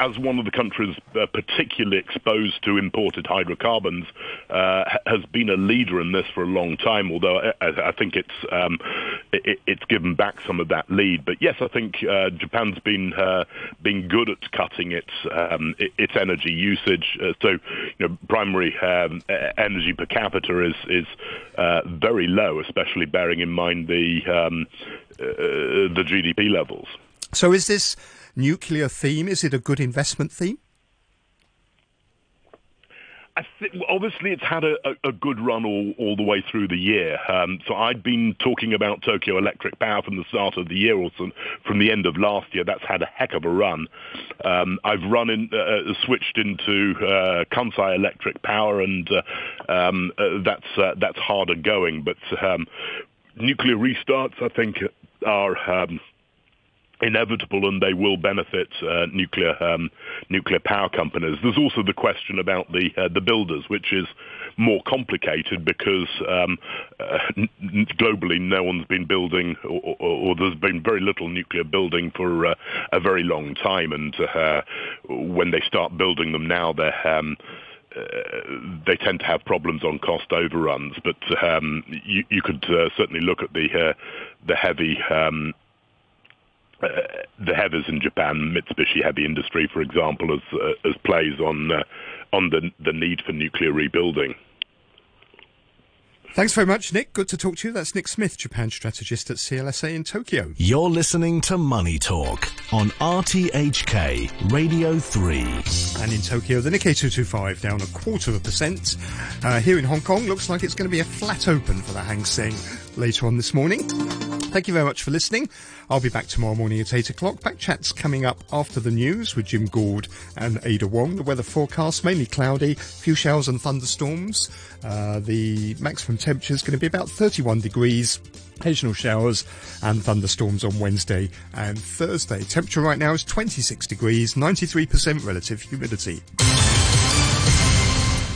as one of the countries uh, particularly exposed to imported hydrocarbons, uh, has been a leader in this for a long time. Although I, I think it's um, it, it's given back some of that lead. But yes, I think uh, Japan's been uh, been good at cutting its um, its energy usage. Uh, so, you know, primary um, energy per capita is is uh, very low, especially bearing in mind the um, the GDP levels. So, is this nuclear theme? Is it a good investment theme? Obviously, it's had a, a, good run all, all the way through the year. Um, so I'd been talking about Tokyo Electric Power from the start of the year, or from the end of last year. That's had a heck of a run. Um, I've run in, uh, uh switched into uh, Kansai Electric Power, and uh, um, uh, that's uh, that's harder going. But um, nuclear restarts, I think, are um, inevitable and they will benefit uh, nuclear um, nuclear power companies. There's also the question about the uh, the builders, which is more complicated because um, uh, n- globally no one's been building, or, or, or, there's been very little nuclear building for uh, a very long time, and uh, when they start building them now, they're um, uh, they tend to have problems on cost overruns, but um, you, you, could uh, certainly look at the uh, the heavy um, uh, the heavies in Japan, Mitsubishi Heavy Industry, for example, as uh, as plays on uh, on the the need for nuclear rebuilding. Thanks very much, Nick. Good to talk to you. That's Nick Smith, Japan strategist at CLSA in Tokyo. You're listening to Money Talk on RTHK Radio 3. And in Tokyo, the Nikkei 225 down a quarter of a percent. Uh, here in Hong Kong, looks like it's going to be a flat open for the Hang Seng later on this morning. Thank you very much for listening. I'll be back tomorrow morning at 8 o'clock. Back chats coming up after the news with Jim Gould and Ada Wong. The weather forecast mainly cloudy, few showers and thunderstorms. Uh, the maximum temperature is going to be about 31 degrees. Occasional showers and thunderstorms on Wednesday and Thursday. Temperature right now is 26 degrees, 93% relative humidity.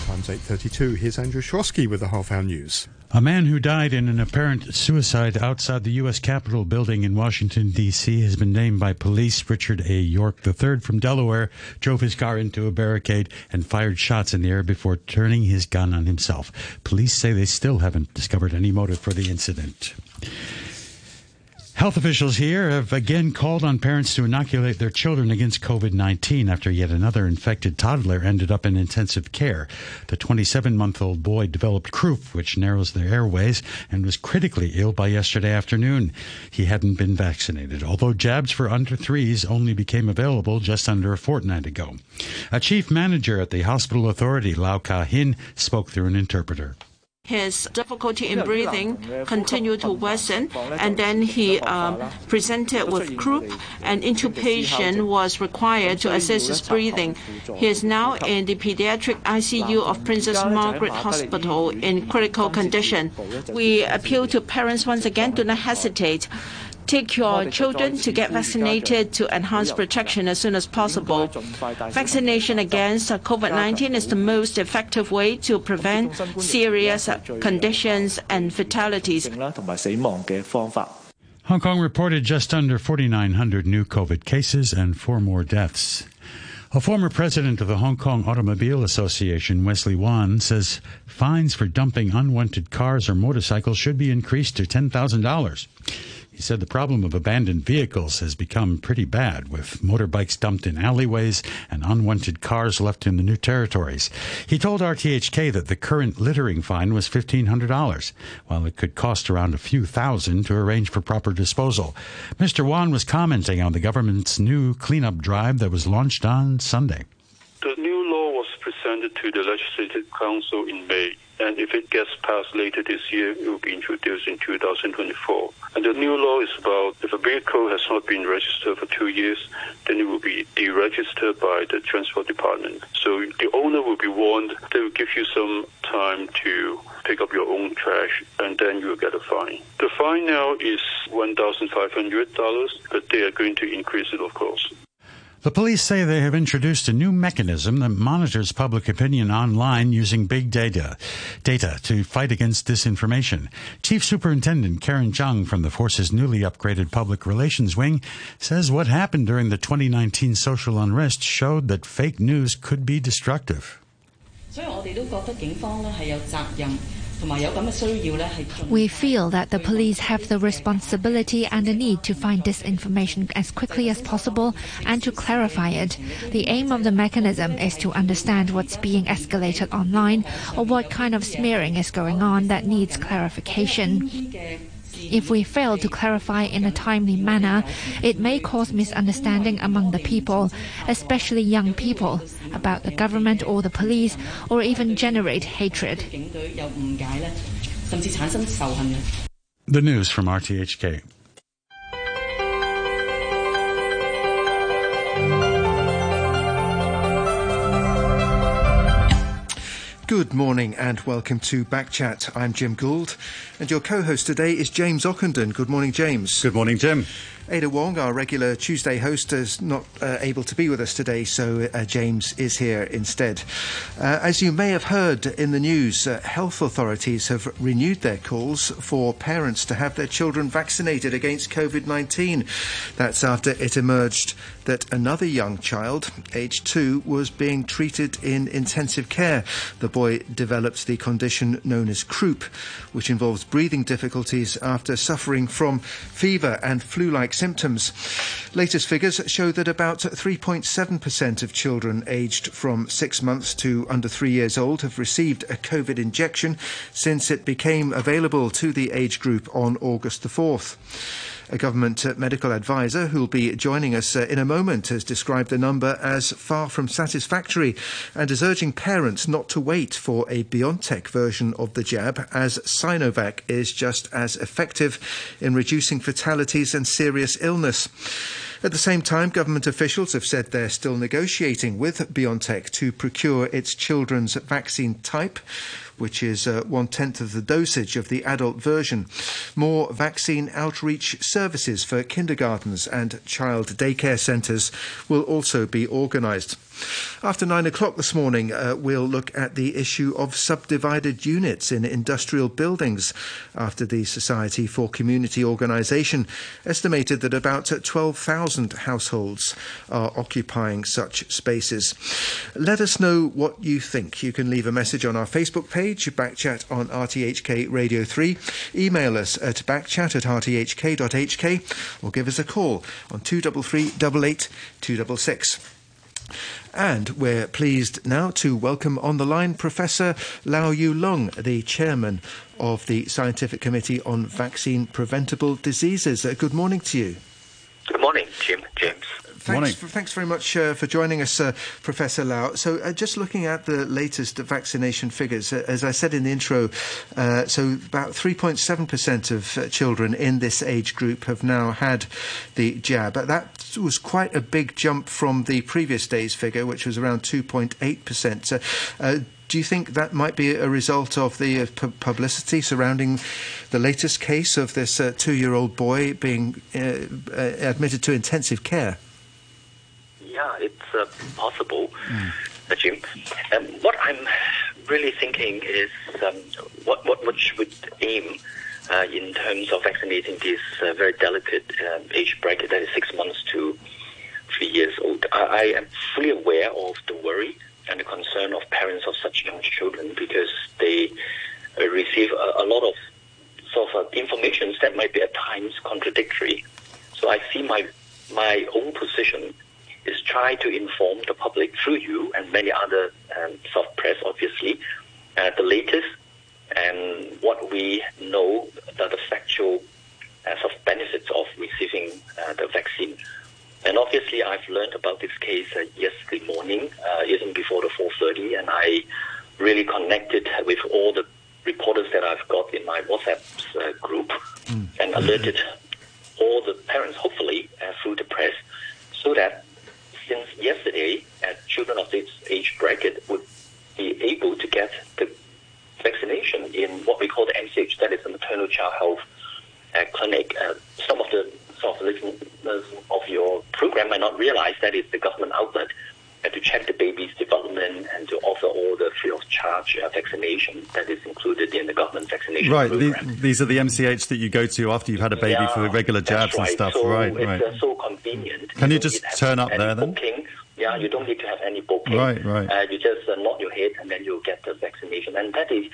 Times 8.32. Here's Andrew Shorosky with the half hour news. A man who died in an apparent suicide outside the U.S. Capitol building in Washington, D.C., has been named by police. Richard A. York III from Delaware drove his car into a barricade and fired shots in the air before turning his gun on himself. Police say they still haven't discovered any motive for the incident. Health officials here have again called on parents to inoculate their children against COVID 19 after yet another infected toddler ended up in intensive care. The 27 month old boy developed croup, which narrows the airways, and was critically ill by yesterday afternoon. He hadn't been vaccinated, although jabs for under threes only became available just under a fortnight ago. A chief manager at the hospital authority, Lau Ka Hin, spoke through an interpreter his difficulty in breathing continued to worsen, and then he um, presented with croup, and intubation was required to assist his breathing. He is now in the pediatric ICU of Princess Margaret Hospital in critical condition. We appeal to parents once again do not hesitate take your children to get vaccinated to enhance protection as soon as possible. Vaccination against COVID 19 is the most effective way to prevent serious conditions and fatalities. Hong Kong reported just under 4,900 new COVID cases and four more deaths. A former president of the Hong Kong Automobile Association, Wesley Wan, says fines for dumping unwanted cars or motorcycles should be increased to $10,000. He said the problem of abandoned vehicles has become pretty bad, with motorbikes dumped in alleyways and unwanted cars left in the new territories. He told RTHK that the current littering fine was $1,500, while it could cost around a few thousand to arrange for proper disposal. Mr. Wan was commenting on the government's new cleanup drive that was launched on Sunday. The new law was presented to the Legislative Council in May and if it gets passed later this year, it will be introduced in 2024. And the new law is about if a vehicle has not been registered for two years, then it will be deregistered by the Transport Department. So the owner will be warned. They will give you some time to pick up your own trash, and then you will get a fine. The fine now is $1,500, but they are going to increase it, of course. The police say they have introduced a new mechanism that monitors public opinion online using big data, data to fight against disinformation. Chief Superintendent Karen Zhang from the force's newly upgraded public relations wing says what happened during the 2019 social unrest showed that fake news could be destructive. 所以我哋都觉得警方咧系有责任。 we feel that the police have the responsibility and the need to find this information as quickly as possible and to clarify it. The aim of the mechanism is to understand what's being escalated online or what kind of smearing is going on that needs clarification. If we fail to clarify in a timely manner, it may cause misunderstanding among the people, especially young people, about the government or the police, or even generate hatred. The news from RTHK. Good morning and welcome to Backchat. I'm Jim Gould, and your co-host today is James Ockenden. Good morning, James. Good morning, Jim. Ada Wong, our regular Tuesday host, is not uh, able to be with us today, so uh, James is here instead. Uh, as you may have heard in the news, uh, health authorities have renewed their calls for parents to have their children vaccinated against COVID 19. That's after it emerged that another young child, aged two, was being treated in intensive care. The boy developed the condition known as croup, which involves breathing difficulties after suffering from fever and flu like symptoms. Latest figures show that about 3.7% of children aged from six months to under three years old have received a COVID injection since it became available to the age group on August the 4th. A government medical advisor who'll be joining us uh, in a moment has described the number as far from satisfactory and is urging parents not to wait for a BioNTech version of the jab as Sinovac is just as effective in reducing fatalities and serious illness. At the same time, government officials have said they're still negotiating with BioNTech to procure its children's vaccine type which is uh, one tenth of the dosage of the adult version. More vaccine outreach services for kindergartens and child daycare centres will also be organised. After nine o'clock this morning, uh, we'll look at the issue of subdivided units in industrial buildings after the Society for Community Organisation estimated that about 12,000 households are occupying such spaces. Let us know what you think. You can leave a message on our Facebook page, Backchat on RTHK Radio 3, email us at backchat at rthk.hk, or give us a call on 233 88 266. And we're pleased now to welcome on the line Professor Lau Yu Lung, the chairman of the Scientific Committee on Vaccine Preventable Diseases. Uh, good morning to you. Good morning, Jim. James. Thanks, for, thanks very much uh, for joining us, uh, Professor Lau. So, uh, just looking at the latest vaccination figures, uh, as I said in the intro, uh, so about 3.7% of uh, children in this age group have now had the jab. That was quite a big jump from the previous day's figure, which was around 2.8%. So, do you think that might be a result of the uh, publicity surrounding the latest case of this uh, two year old boy being uh, admitted to intensive care? Yeah, it's uh, possible, mm. Jim. Um, what I'm really thinking is um, what, what, what should aim uh, in terms of vaccinating this uh, very delicate um, age bracket that is six months to three years old. I, I, am fully aware of the worry and the concern of parents of such young children because they uh, receive a, a, lot of sort of information that might be at times contradictory. So I see my my own position is try to inform the public through you and many other um, soft press, obviously, uh, the latest and what we know that the factual uh, sort of benefits of receiving uh, the vaccine. And obviously, I've learned about this case uh, yesterday morning, uh, even before the 4:30, and I really connected with all the reporters that I've got in my WhatsApp uh, group mm. and alerted all the parents, hopefully through the press, so that since yesterday, children of this age bracket would be able to get the vaccination in what we call the MCH, that is the maternal child health uh, clinic. Uh, some of the sort of listeners of your program might not realize that it's the government outlet to check the baby's development and to offer all the free of charge uh, vaccination that is included in the government vaccination Right, the, program. these are the MCH that you go to after you've had a baby Yeah, for regular jabs right. and stuff. So right, it's right. uh, so convenient. Can you don't just need to have turn up there then? Booking. Yeah, you don't need to have any booking. Right, right. Uh, you just uh, nod your head and then you'll get the vaccination. And that is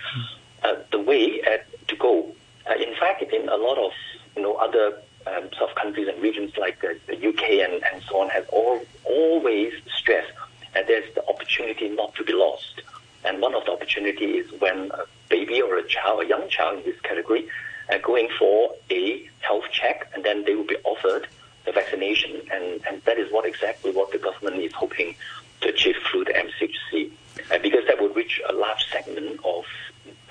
uh, the way uh, to go. Uh, in fact, in a lot of you know other um, sort of countries and regions like uh, the UK and, and so on have all, always stressed that there's the opportunity not to be lost. And one of the opportunities is when a baby or a child, a young child in this category, are going for a health check, and then they will be offered the vaccination, and, and that is what exactly what the government is hoping to achieve through the MCHC, uh, because that would reach a large segment of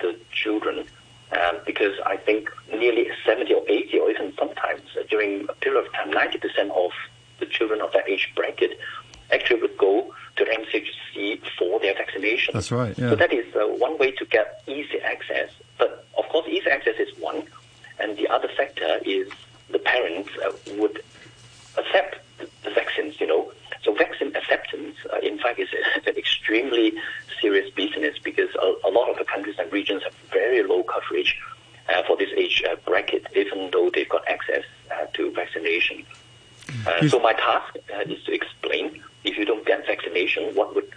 the children. Um, because I think nearly 70 or 80 or even sometimes during a period of time, 90% of the children of that age bracket actually would go to MCHC for their vaccination. That's right, yeah. So that is uh, one way to get easy access. But of course, easy access is one, and the other factor is the parents uh, would accept the, vaccines. You know, so vaccine acceptance, uh, in fact, is an extremely serious business because a, a lot of the countries and regions have very low coverage uh, for this age uh, bracket, even though they've got access uh, to vaccination. Uh, so my task uh, is to explain if you don't get vaccination, what would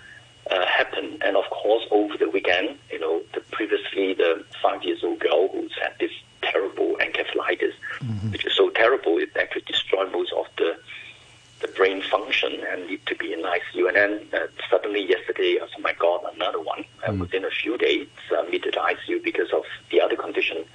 uh, happen. And of course, over the weekend, you know, the, previously the five years old girl who's had this terrible encephalitis, which is so terrible it actually destroyed most of the the brain function and need to be in ICU. And then uh, suddenly yesterday, oh my God, another one uh, within a few days uh, admitted to ICU because of the other condition.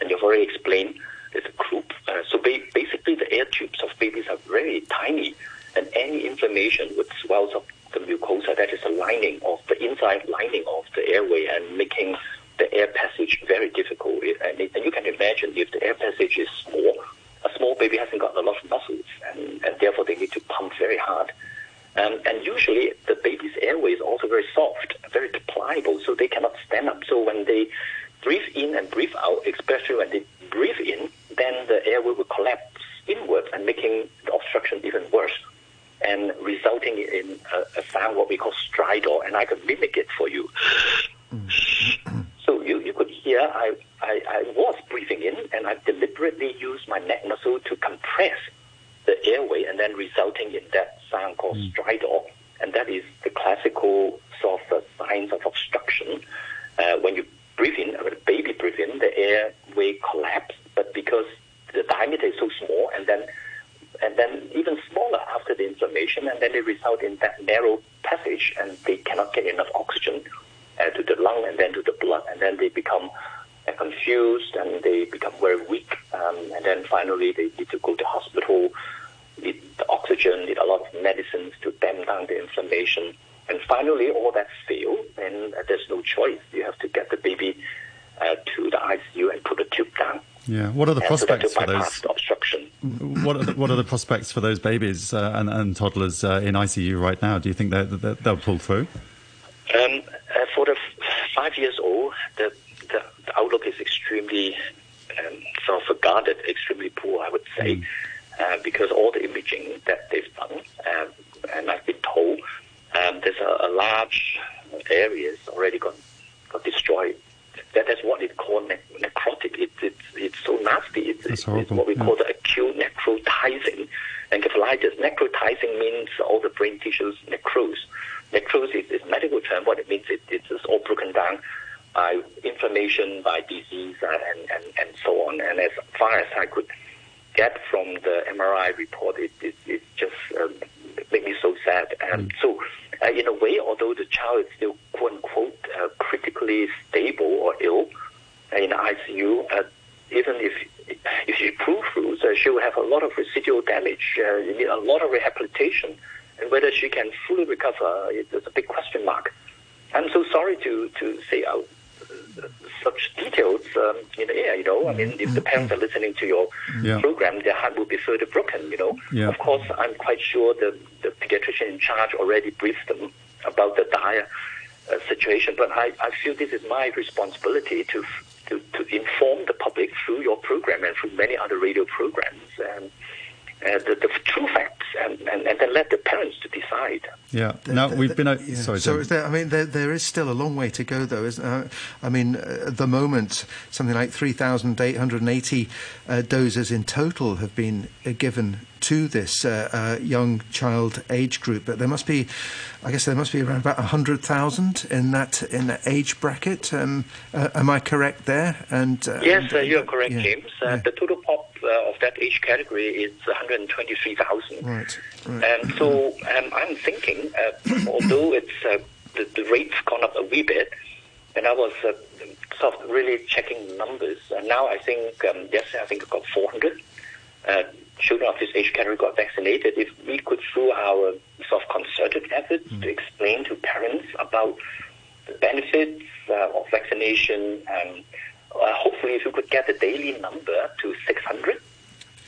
And you've already explained there's a croup. Uh, so ba- basically, the air tubes of babies are very tiny, and any inflammation would swells up the mucosa. That is the lining of the inside lining of the airway and making the air passage very difficult. And, it- and you can imagine if the air passage is small, a small baby hasn't got a lot of muscles, and, and therefore they need to pump very hard. Um, and usually the baby's airway is also very soft, very pliable, so they cannot stand up. So when they breathe in and breathe out, especially when they breathe in, then the airway will collapse inward and making the obstruction even worse and resulting in a, a sound what we call stridor, and I could mimic it for you. So you, you could hear I, I, I was breathing in, and I deliberately used my neck muscle to compress the airway, and then resulting in that sound called stridor, and that is the classical sort of signs of obstruction. Uh, when you breathe in, when a baby breathes in, the airway collapse, but because the diameter is so small, and then and then even smaller after the inflammation, and then they result in that narrow passage, and they cannot get enough oxygen uh, to the lung and then to the blood, and then they become uh, confused and they become very weak, um, and then finally they need to go to hospital, need the oxygen, need a lot of medicines to damp down the inflammation, and finally all that fail, then uh, there's no choice. You have to get the baby uh, to the ICU and put a tube down. Yeah. What are the and so that prospects for those? obstruction. What are the, what are the prospects for those babies uh, and, and toddlers uh, in ICU right now? Do you think that they'll pull through? Um, uh, for the f- five years old, the, the, the outlook is extremely um, sort of guarded, extremely poor, I would say, uh, because all the imaging that they've done, um, and I've been told, um, there's a, a large areas already got got destroyed. That, that's what it called ne- necrotic. It's, it's it's so nasty. It's, it's horrible, what we yeah. call the acute necrotizing encephalitis. Necrotizing means all the brain tissues necrose. Necrose is, is medical term. What it means, it, it's all broken down by inflammation, by disease, uh, and, and, and so on. And as far as I could get from the MRI report, it, it, it just um, made me so sad. And so, uh, in a way, although the child is still quote unquote uh, critically stable or ill uh, in ICU, uh, even if if she through, so she will have a lot of residual damage. Uh, you need a lot of rehabilitation, and whether she can fully recover is a big question mark. I'm so sorry to to say uh, such details um, in the air. You know, I mean, if the parents are listening to your Yeah. program, their heart will be further broken. You know, Yeah. of course, I'm quite sure the the pediatrician in charge already briefed them about the dire uh, situation. But I, I feel this is my responsibility to, to to inform the public through your program and through many other radio programs. Um, uh, the, the true facts and, and, and then let the parents to decide. Yeah. Now we've been. O- Yeah. Sorry. So is there, I mean, there, there is still a long way to go, though. Isn't there? I mean, uh, at the moment, something like 3,880 uh, doses in total have been uh, given to this uh, uh, young child age group. But there must be, I guess, there must be around about 100,000 in that in that age bracket. Um, uh, am I correct there? And uh, Yes, uh, you are correct, yeah, James. Uh, The total pop uh, of that age category is 123,000. Right. right. And so um, I'm thinking, uh, although it's uh, the, the rate's gone up a wee bit, and I was uh, sort of really checking the numbers, and now I think um, yesterday I think I got 400 uh, children of this age category got vaccinated. If we could, through our sort of concerted efforts, to explain to parents about the benefits uh, of vaccination, um, uh, hopefully if we could get the daily number to 600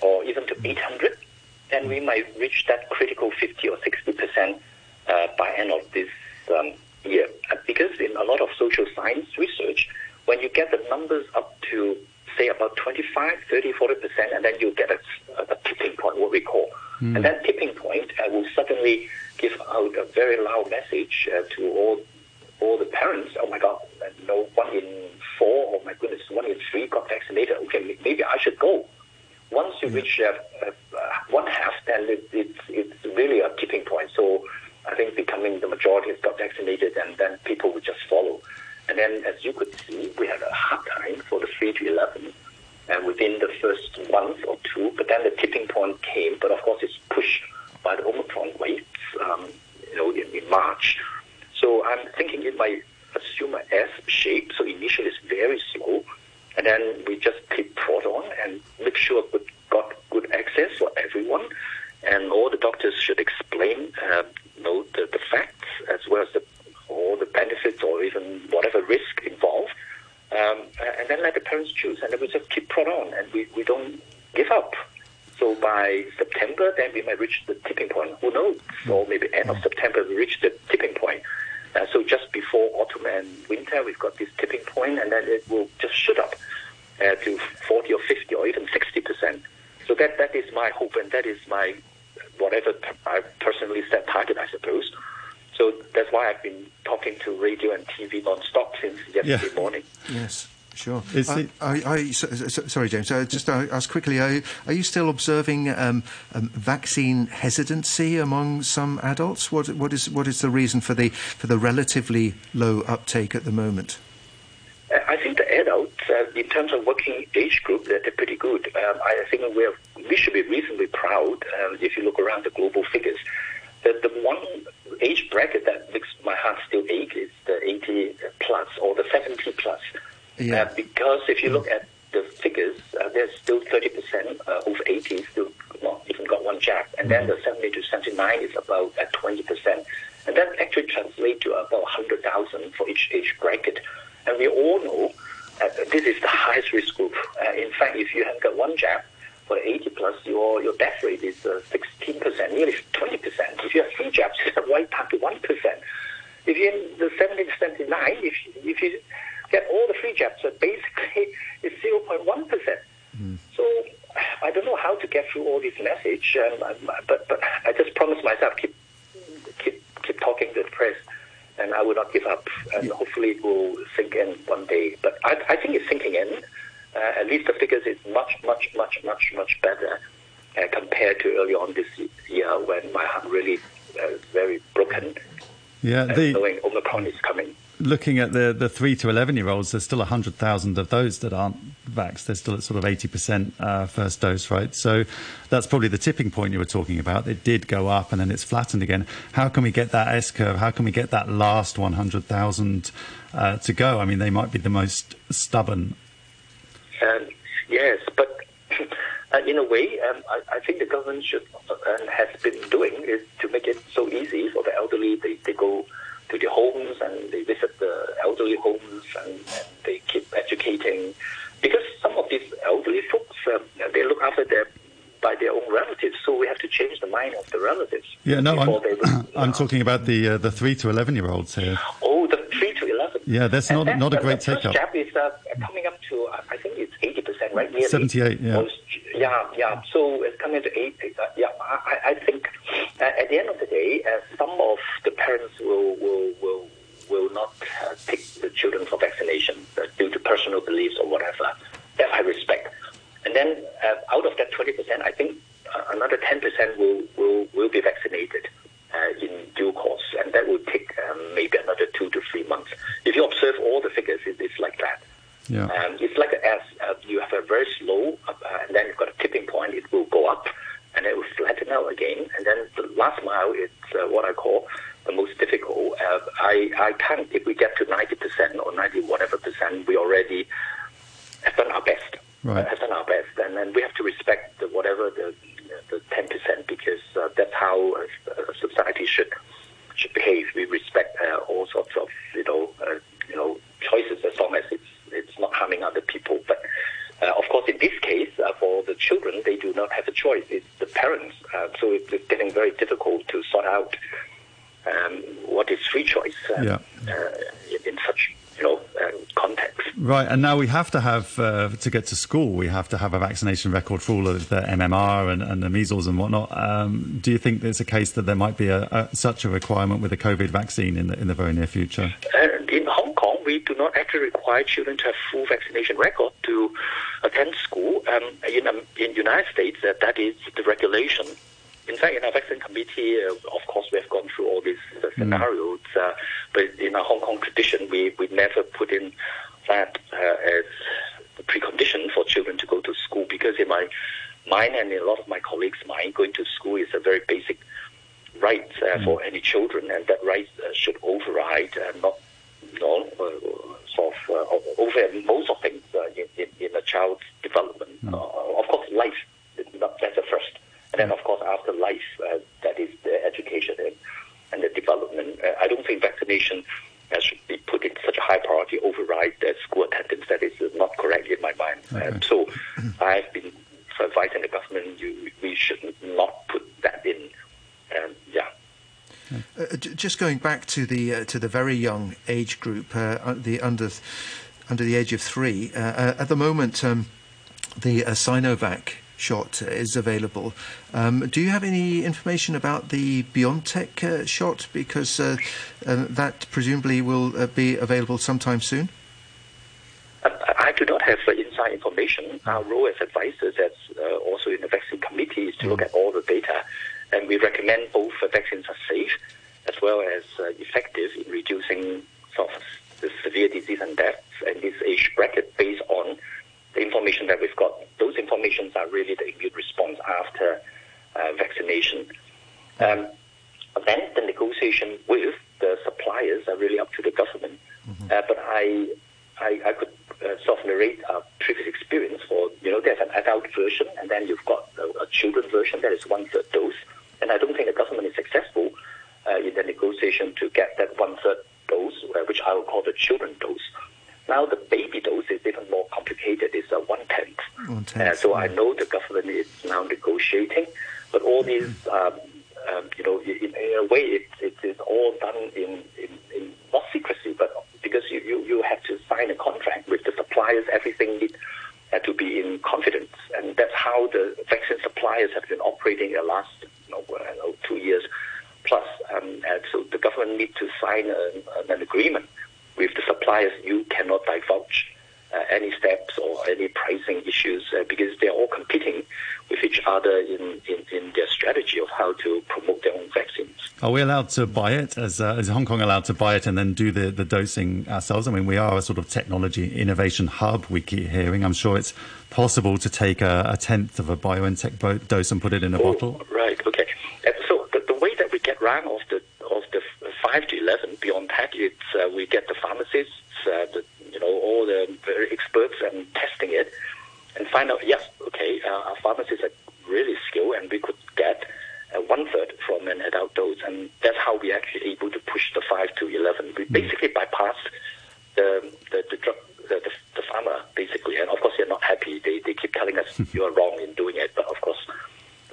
or even to 800, then we might reach that critical 50 or 60 percent uh, by end of this um, year. Uh, because in a lot of social science research, when you get the numbers up to say about 25, 30, 40 percent, and then you get a, a tipping point, what we call. And that tipping point uh, will suddenly give out a very loud message uh, to all all the parents. Oh my God, you know, one in four, oh my goodness, one in three got vaccinated. Okay, maybe I should go. Once you reach uh, uh, one half, then it, it's it's really a tipping point. So I think becoming the majority has got vaccinated, and then people will just follow. And then, as you could see, we had a hard time for the three to eleven, and within the first month or two. But then the tipping point came. But of course, it's pushed by the Omicron waves, um, you know, in, in March. So I'm thinking it might assume a S shape. So initially it's very slow, and then we just keep prod on and make sure we got good access for everyone, and all the doctors should explain, uh, you know, the, the facts as well as the, all the benefits or even whatever risk involved, um, and then let the parents choose, and then we just keep prod on, and we, we don't give up. So by September, then we might reach the tipping point. Who knows? Or maybe end of September, we reach the tipping point. Uh, so just before autumn and winter, we've got this tipping point, and then it will just shoot up uh, to 40 or 50 or even 60 percent. So that that is my hope, and that is my whatever I personally set target, I suppose. So that's why I've been talking to radio and TV non-stop since yesterday Yeah. morning. Yes, sure. Is I, it- I, I, so, so, sorry, James. Uh, just uh, ask quickly: Are, you- are you still observing um, um, vaccine hesitancy among some adults? What, what is what is the reason for the for the relatively low uptake at the moment? Uh, I think the adults, uh, in terms of working age group, they're, they're pretty good. Um, I think we're, we should be reasonably proud um, if you look around the global figures. That the one age bracket that makes my heart still ache is the 80 plus or the 70 plus. Yeah. Uh, because if you look at the figures, uh, there's still 30% uh, over 80 still not even got one jab. And then the 70 to 79 is about at 20%. And that actually translates to about 100,000 for each age bracket. And we all know uh, this is the highest risk group. Uh, in fact, if you have got one jab for 80 plus, your, your death rate is uh, 16%, nearly 20%. If you have three jabs, it's right down to 1%. If you're in the 70 to 79, if, if you get all the free jabs, uh, basically it's 0.1%. So I don't know how to get through all this message, um, but, but I just promised myself keep keep keep talking to the press, and I will not give up. And hopefully it will sink in one day. But I, I think it's sinking in. Uh, at least the figures is much, much, much, much, much better uh, compared to early on this year when my heart really uh, very broken, Yeah, uh, the, knowing Omicron is coming. Looking at the, the 3 to 11 year olds, there's still 100,000 of those that aren't vaxxed. They're still at sort of 80% uh, first dose, right? So that's probably the tipping point you were talking about. It did go up and then it's flattened again. How can we get that S curve? How can we get that last 100,000 uh, to go? I mean, they might be the most stubborn. Um, yes, but uh, in a way, um, I, I think the government should uh, and has been doing is to make it so easy for the elderly. They, they go to the homes and they visit the elderly homes and, and they keep educating. Because some of these elderly folks, um, they look after their by their own relatives, so we have to change the mind of the relatives. Yeah, no, I'm, will- I'm talking about the uh, the 3 to 11 year olds here. Oh, the three eleven. Yeah, that's not then not a great take up. jab is uh, coming up to uh, I think it's eighty percent, right? Nearly. 78, yeah. Most, Yeah, yeah. So it's coming to eight. Uh, yeah, I, I think uh, at the end of the day, uh, some of the parents will will will, will not uh, take the children for vaccination uh, due to personal beliefs or whatever. That I respect. And then uh, out of that twenty percent, I think uh, another ten percent will, will will be vaccinated uh, in due course, and that will take um, maybe another two to three months. If you observe all the figures, it, it's like that. Yeah. Um, it's like an S. Uh, you have a very slow, uh, and then you've got a tipping point. It will go up, and it will flatten out again. And then the last mile is uh, what I call the most difficult. Uh, I I can't. If we get to ninety percent or ninety whatever percent, we already have done our best. Right. Have done our best, and then we have to respect the, whatever the the ten percent because uh, that's how a, a society should should behave. We respect uh, all sorts of you know uh, you know choices as long as it's it's not harming other people. But uh, of course, in this case, uh, for the children, they do not have a choice. It's the parents. Uh, so it's, it's getting very difficult to sort out um, what is free choice uh, Yeah. uh, in, in such you know um, context. Right, and now we have to have uh, to get to school. We have to have a vaccination record for all of the MMR and, and the measles and whatnot. Um, do you think there's a case that there might be a, a, such a requirement with a COVID vaccine in the in the very near future? And in Hong Kong, we do not actually require children to have full vaccination record to attend school. Um, in um, in United States, uh, that is the regulation. In fact, in our vaccine committee, uh, of course, we have gone through all these uh, scenarios. Uh, but in our Hong Kong tradition, we, we never put in that uh, as the precondition for children to go to school because in my mind and in a lot of my colleagues' mind, going to school is a very basic right uh, for any children, and that right uh, should override uh, not you know, uh, sort of uh, over most of things uh, in, in, in a child's development. Uh, of course, life that's the first, and then of course after life, uh, that is the education and, and the development. Uh, I don't think vaccination should be put in such a high priority override that school attendance. That is not correct in my mind. Uh, so I've been advising the government you, we should not put that in. Um, yeah. Uh, just going back to the uh, to the very young age group, uh, uh, the under under the age of three. Uh, uh, at the moment, um, the uh, Sinovac shot is available. Um, do you have any information about the BioNTech uh, shot? Because uh, uh, that presumably will uh, be available sometime soon. I I do not have inside information. Our role as advisors, as uh, also in the vaccine committee, is to look at all the data, and we recommend both vaccines are safe as well as uh, effective in reducing sort of the severe disease and deaths in this age bracket based on the information that we've got. Those informations are really the immune response after uh, vaccination. Um, then the negotiation with the suppliers are really up to the government. Uh, but I, I, I could uh, sort of narrate our previous experience for, you know, there's an adult version and then you've got a, a children version that is one third dose. And I don't think the government is successful uh, in the negotiation to get that one third dose, uh, which I will call the children dose. Now the baby dose is even more complicated. It's a one tenth. Uh, so I know the government is now negotiating, but all these, um, um, you know, in, in a way, it, it is all done in, in, in not secrecy, but because you, you, you have to sign a contract with the suppliers, everything need uh, to be in confidence, and that's how the vaccine suppliers have been operating the last you know, uh, two years plus. Um, and so the government need to sign a, an agreement with the suppliers. You cannot divulge uh, any steps or any pricing issues uh, because they're all competing with each other in, in, in their strategy of how to promote their own vaccines. Are we allowed to buy it? As, uh, is Hong Kong allowed to buy it and then do the, the dosing ourselves? I mean, we are a sort of technology innovation hub, we keep hearing. I'm sure it's possible to take a, a tenth of a BioNTech dose and put it in a bottle. Right. Okay. And so the, the way that we get round of the of the five to eleven beyond that, it's uh, we get the pharmacists, uh, the, you know, all the experts and testing it, and find out yes, okay, uh, our pharmacists are really skilled, and we could get uh, one third from an adult dose, and that's how we actually able to push the five to eleven. We basically bypassed the the, the drug. The, the, the pharma basically, and of course they're not happy. They, they keep telling us you are wrong in doing it, but of course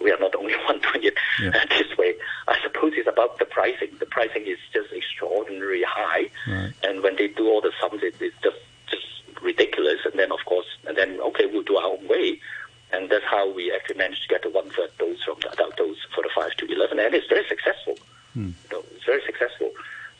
we are not the only one doing it Yeah. uh, this way. I suppose it's about the pricing. The pricing is just extraordinarily high, Right. and when they do all the sums, it, it's just just ridiculous. And then of course, and then okay, we'll do our own way, and that's how we actually managed to get the one third dose from the adult dose for the 5 to 11, and it's very successful. Hmm. You know, it's very successful.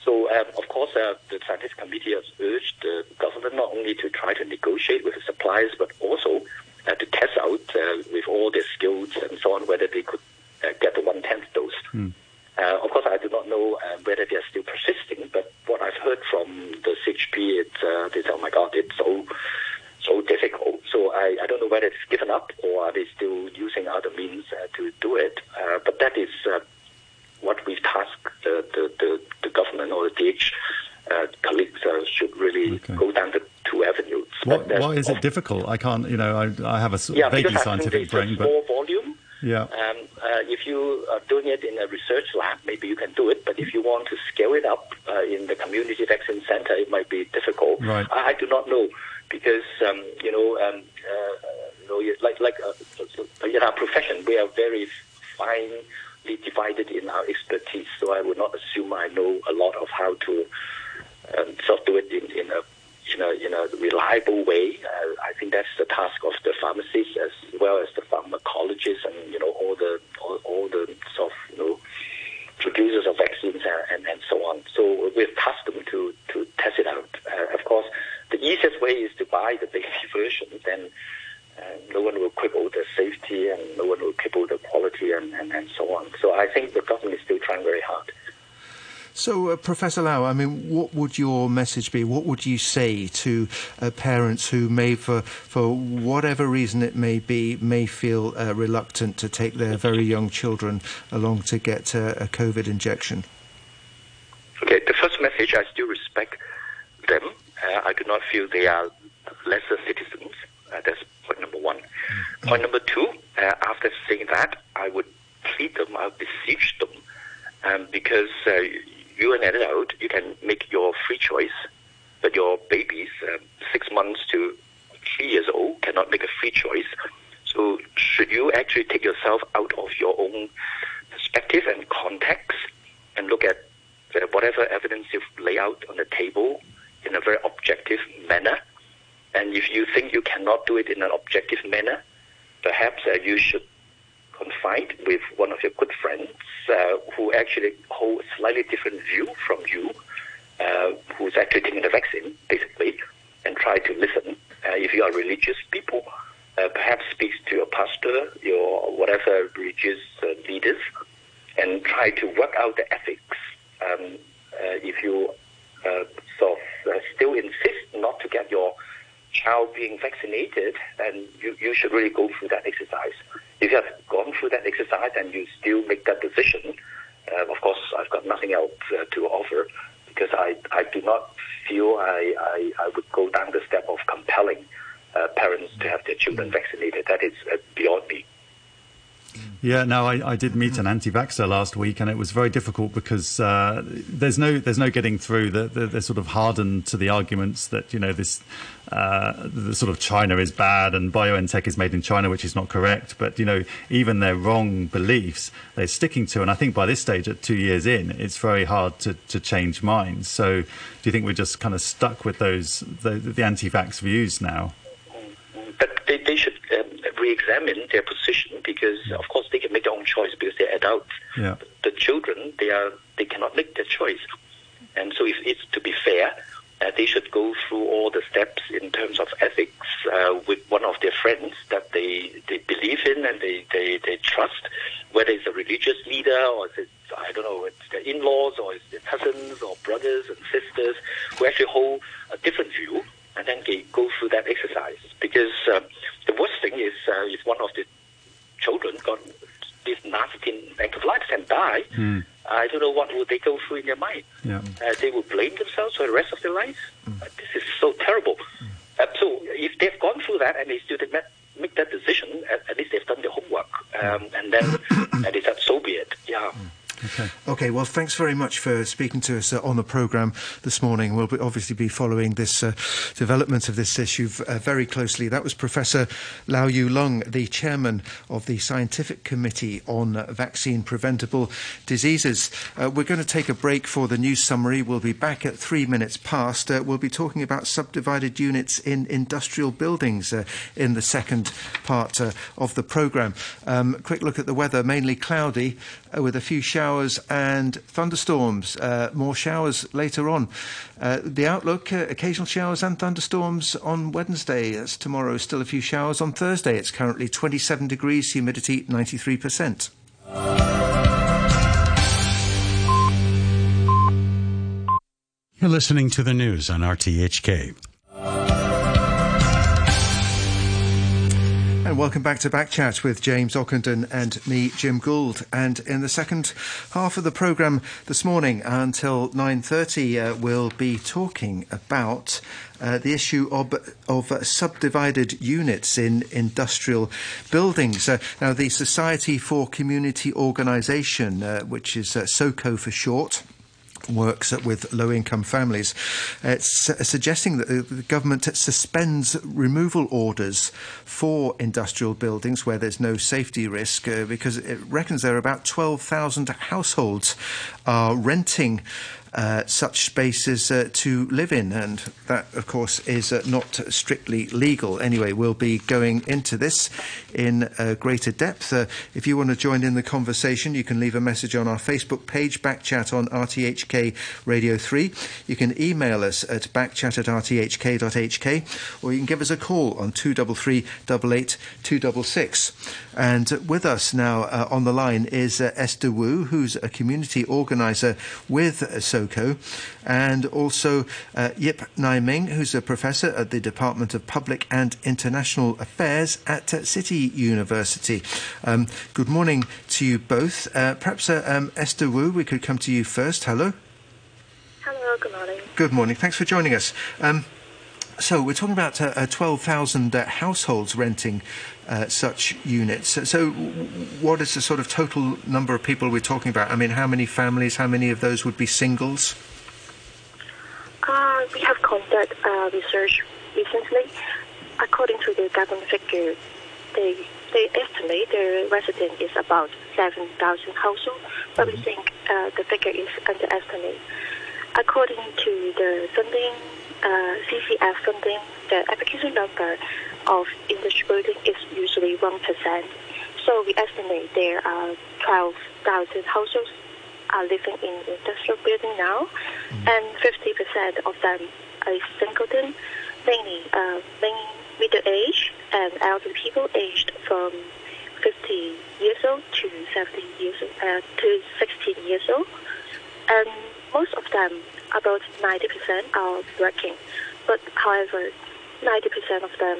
So, um, of course, uh, the scientific committee has urged the government not only to try to negotiate with the suppliers, but also uh, to test out uh, with all their skills and so on whether they could uh, get the one tenth dose. Hmm. Uh, of course, I do not know uh, whether they are still persisting, but what I've heard from the CHP, it's, uh, they say, oh my God, it's so so difficult. So I, I don't know whether it's given up or are they still using other means uh, to do it. Uh, but that is uh, what we've tasked the, the, the, the government or the DH uh, colleagues uh, should really go down the two avenues. Why, But, why is it difficult? I can't, you know, I, I have a sort yeah, of vaguely because I think scientific brain, but small volume. yeah. Um, uh, if you are doing it in a research lab, maybe you can do it. But if you want to scale it up uh, in the community vaccine center, it might be difficult. Right. I, I do not know because um, you know, um, uh, you know, like like uh, in our profession, we are very finely divided in our expertise. So I would not assume I know a lot of how to um, sort of do it in, in a in a in a reliable way. Uh, I think that's the task of the pharmacists as well as the pharmacologists and you know all the all, all the sort of you know producers of vaccines and, and, and so on. So we've tasked them to to test it out. Uh, of course, the easiest way is to buy the baby version. Then uh, no one will quibble the safety and no one will quibble the quality and, and, and so on. So I think the government is still trying very hard. So, uh, Professor Lau, I mean, what would your message be? What would you say to uh, parents who may, for for whatever reason it may be, may feel uh, reluctant to take their very young children along to get uh, a COVID injection? Okay, the first message, I still respect them. Uh, I do not feel they are lesser citizens. Uh, that's point number one. Point number two, after saying that, I would plead them, I would beseech them, um, because you an adult, you can make your free choice, but your babies, uh, six months to three years old, cannot make a free choice. So should you actually take yourself out of your own perspective and context and look at whatever evidence you lay out on the table in a very objective manner. And if you think you cannot do it in an objective manner, perhaps uh, you should confide with one of your good friends actually hold a slightly different view from you, uh, who's actually taking the vaccine, basically, and try to listen. Uh, if you are religious people, uh, perhaps speak to your pastor, your whatever religious uh, leaders, and try to work out the ethics. Um, uh, if you uh, sort of uh, still insist not to get your child being vaccinated, then you, you should really go through that exercise. If you have gone through that exercise and you still make that decision, uh, of course, I've got nothing else uh, to offer because I, I do not feel I, I, I would go down the step of compelling uh, parents to have their children vaccinated. That is uh, beyond me. Yeah, no, I, I did meet an anti-vaxxer last week, and it was very difficult because uh, there's no there's no getting through. The, the, they're sort of hardened to the arguments that you know this uh, the sort of China is bad and BioNTech is made in China, which is not correct. But you know, even their wrong beliefs they're sticking to, and I think by this stage, at two years in, it's very hard to, to change minds. So, do you think we're just kind of stuck with those the, the anti-vax views now? But they, they should um, re-examine their position because, of course, they can make their own choice because they're adults. Yeah. The children, they are they cannot make their choice, and so if it's to be fair, uh, they should go through all the steps in terms of ethics uh, with one of their friends that they, they believe in and they, they, they trust, whether it's a religious leader or is it, I don't know, it's their in-laws or it's their cousins or brothers sisters who actually hold a different view and then they go through that exercise. Because um, the worst thing is uh, if one of the children got this nasty encephalitis Hmm. I don't know what would they go through in their mind. Yeah. Uh, they will blame themselves for the rest of their lives. Uh, this is so terrible. Uh, so if they've gone through that and they still did not make that decision, at, at least they've done their homework. Um, and then and they said, so be it. Yeah. Okay. Okay, well, thanks very much for speaking to us uh, on the programme this morning. We'll be, obviously be following this uh, development of this issue uh, very closely. That was Professor Lau Yu Lung, the chairman of the Scientific Committee on uh, Vaccine Preventable Diseases. Uh, we're going to take a break for the news summary. We'll be back at three minutes past. Uh, we'll be talking about subdivided units in industrial buildings in the second part of the programme. Um, quick look at the weather, mainly cloudy with a few showers and thunderstorms. Uh, more showers later on. Uh, the outlook uh, occasional showers and thunderstorms on Wednesday. That's tomorrow. Still a few showers on Thursday. It's currently 27 degrees, humidity 93%. You're listening to the news on RTHK. And welcome back to Backchat with James Ockenden and me, Jim Gould. And in the second half of the programme this morning until 9.30, uh, we'll be talking about uh, the issue of, of uh, subdivided units in industrial buildings. Uh, now, the Society for Community Organisation, uh, which is uh, SOCO for short, works with low income families. It's uh, suggesting that the government suspends removal orders for industrial buildings where there's no safety risk uh, because it reckons there are about 12,000 households are renting uh, such spaces uh, to live in. And that, of course, is uh, not strictly legal. Anyway, we'll be going into this in uh, greater depth. Uh, if you want to join in the conversation, you can leave a message on our Facebook page, Backchat on RTHK Radio 3. You can email us at backchat at rthk.hk, or you can give us a call on 233 88 266. And with us now on the line is Esther Wu, who's a community organizer with And also uh, Yip Ngai Ming, who's a professor at the Department of Public and International Affairs at uh, City University. Um, good morning to you both. Uh, perhaps uh, um, Esther Wu, we could come to you first. Hello. Hello, good morning. Good morning. Thanks for joining us. Um, so we're talking about uh, 12,000 uh, households renting uh, such units. So, so, what is the sort of total number of people we're talking about? I mean, how many families? How many of those would be singles? Uh, we have conducted uh, research recently. According to the government figure, they they estimate the resident is about 7,000 households, but mm-hmm. we think uh, the figure is underestimated. According to the funding uh, CCF funding, the application number of industry building is usually 1%. So we estimate there are 12,000 households are living in industrial building now, mm-hmm. and 50% of them are singleton, mainly uh, mainly middle age and elderly people aged from 50 years old to 70 years old, uh, to 16 years old, and most of them about 90% are working. But however, 90% of them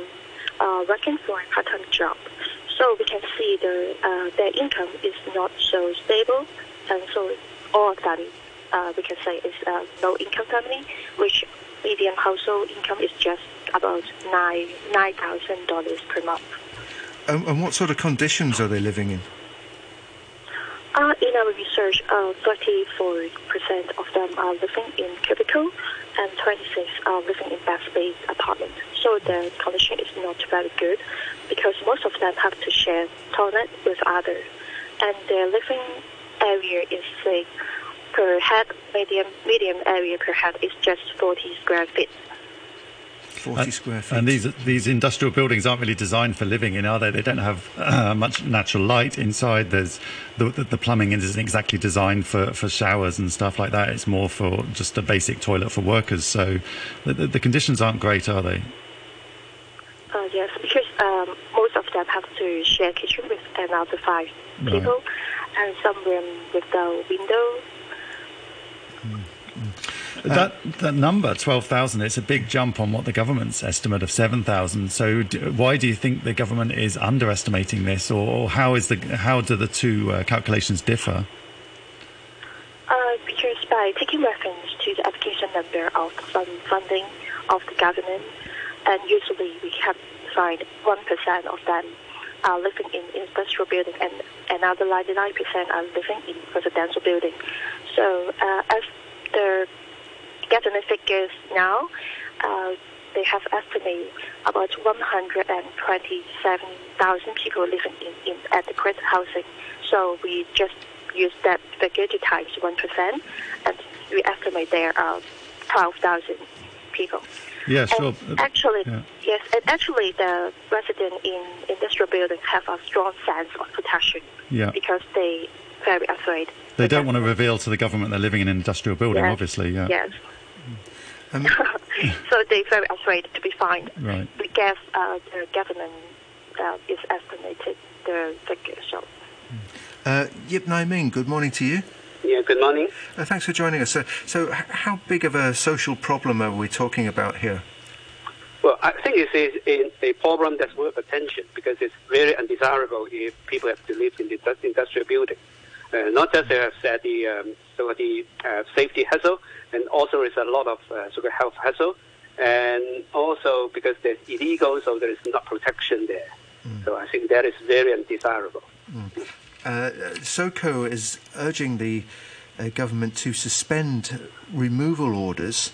are working for a part-time job. So we can see the, uh, their income is not so stable, and so all of them uh, we can say is a low-income family, which median household income is just about nine nine thousand dollars per month. and what sort of conditions are they living in? Uh, in our research, uh, 34% of them are living in cubicle and 26 are living in bedspace apartment. So the condition is not very good because most of them have to share toilet with others. And their living area is say per head, medium, medium area per head is just 40 square feet. 40 and, square feet. And these these industrial buildings aren't really designed for living in, are they? They don't have uh, much natural light inside. There's the, the, the, plumbing isn't exactly designed for, for showers and stuff like that. It's more for just a basic toilet for workers. So the, the, the conditions aren't great, are they? Uh, yes, because um, most of them have to share kitchen with another five people, right. and some room with the window. That that number, twelve thousand, it's a big jump on what the government's estimate of seven thousand. So, do, why do you think the government is underestimating this, or, or how is the how do the two uh, calculations differ? Uh, because by taking reference to the application number of fund funding of the government, and usually we have find one percent of them are living in industrial building, and another 99% are living in residential building. So uh, as the government figures now, uh, they have estimated about 127,000 people living in, in adequate housing. So we just use that figure to times 1%, and we estimate there are 12,000 people. Sure. And actually, yeah. yes, and actually, the residents in industrial buildings have a strong sense of protection. Yeah. Because they very afraid. They don't want to reveal to the government they're living in an industrial building, yes. obviously. Yeah. Yes. Um, so they're very afraid to be fined. Right. We guess uh, the government uh, is estimated the figure. So. Uh, Yip Ngai Ming, good morning to you. Yeah, good morning. Uh, thanks for joining us. So, so, how big of a social problem are we talking about here? Well, I think it's a, a, a problem that's worth attention because it's very undesirable if people have to live in the industrial building. Uh, not just uh, the um, so the uh, safety hassle, and also there's a lot of uh, sort of health hassle, and also because there's illegal, so there is not protection there. Mm. So I think that is very undesirable. Mm. Uh, SOCO is urging the uh, government to suspend removal orders.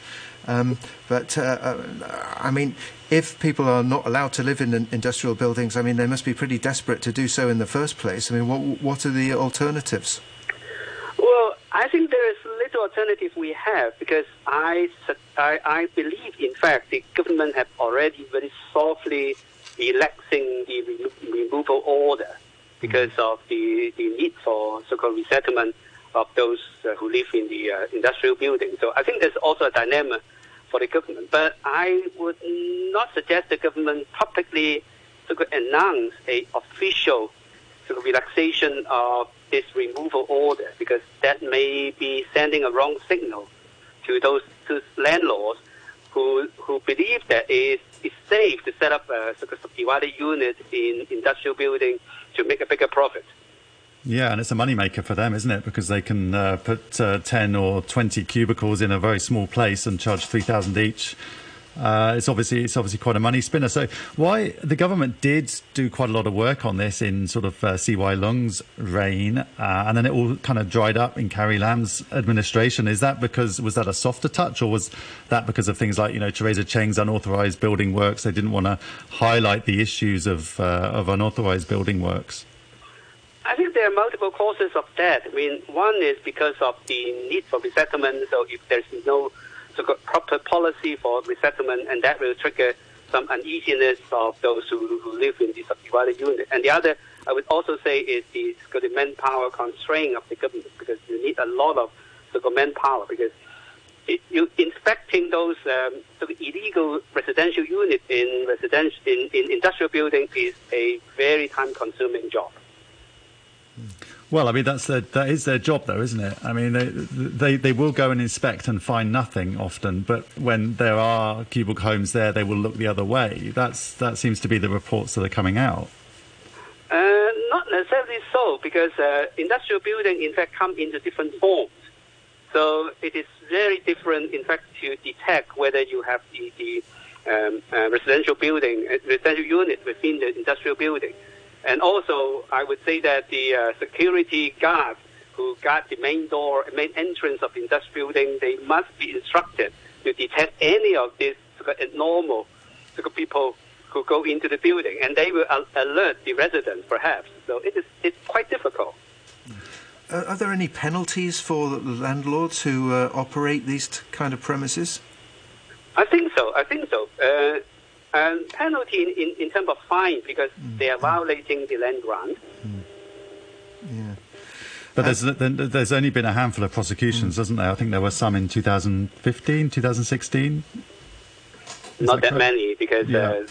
Um, but uh, uh, I mean, if people are not allowed to live in industrial buildings, I mean, they must be pretty desperate to do so in the first place. I mean, what what are the alternatives? Well, I think there is little alternative we have because I, I, I believe, in fact, the government have already very softly relaxing the remo- removal order because of the, the need for so-called resettlement of those uh, who live in the uh, industrial building. So I think there's also a dilemma for the government. But I would not suggest the government publicly to announce a official relaxation of this removal order because that may be sending a wrong signal to those to landlords who who believe that it is safe to set up a sort divided unit in industrial building to make a bigger profit. Yeah, and it's a moneymaker for them, isn't it? Because they can uh, put uh, 10 or 20 cubicles in a very small place and charge 3,000 each. Uh, it's obviously it's obviously quite a money spinner. So why the government did do quite a lot of work on this in sort of uh, CY Leung's reign, uh, and then it all kind of dried up in Carrie Lam's administration. Is that because was that a softer touch, or was that because of things like you know Teresa Cheng's unauthorized building works? They didn't want to highlight the issues of uh, of unauthorized building works. I think there are multiple causes of that. I mean, one is because of the need for resettlement. So if there's no proper policy for resettlement, and that will trigger some uneasiness of those who, who live in the subdivided unit. And the other, I would also say, is the, manpower constraint of the government because you need a lot of manpower because you inspecting those um, illegal residential units in residential in, in industrial building is a very time consuming job. Well, I mean that's their, that is their job, though, isn't it? I mean, they, they they will go and inspect and find nothing often, but when there are cubicle homes there, they will look the other way. That's that seems to be the reports that are coming out. Uh, not necessarily so, because uh, industrial building, in fact, come into different forms. So it is very different, in fact, to detect whether you have the, the um, uh, residential building, uh, residential unit within the industrial building. And also, I would say that the uh, security guards who guard the main door, main entrance of the industrial building, they must be instructed to detect any of these abnormal people who go into the building, and they will alert the residents, perhaps. So it is it's quite difficult. Uh, are there any penalties for landlords who uh, operate these t- kind of premises? I think so. I think so. Uh, and penalty in, in, in terms of fine because mm. they are violating the land grant. Mm. Yeah. But there's, there's only been a handful of prosecutions, mm. hasn't there? I think there were some in 2015, 2016. Is Not that, that many because yeah.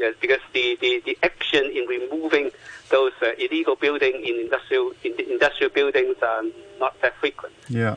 uh, because the, the, the action in removing those uh, illegal buildings in industrial in industrial buildings are not that frequent. Yeah.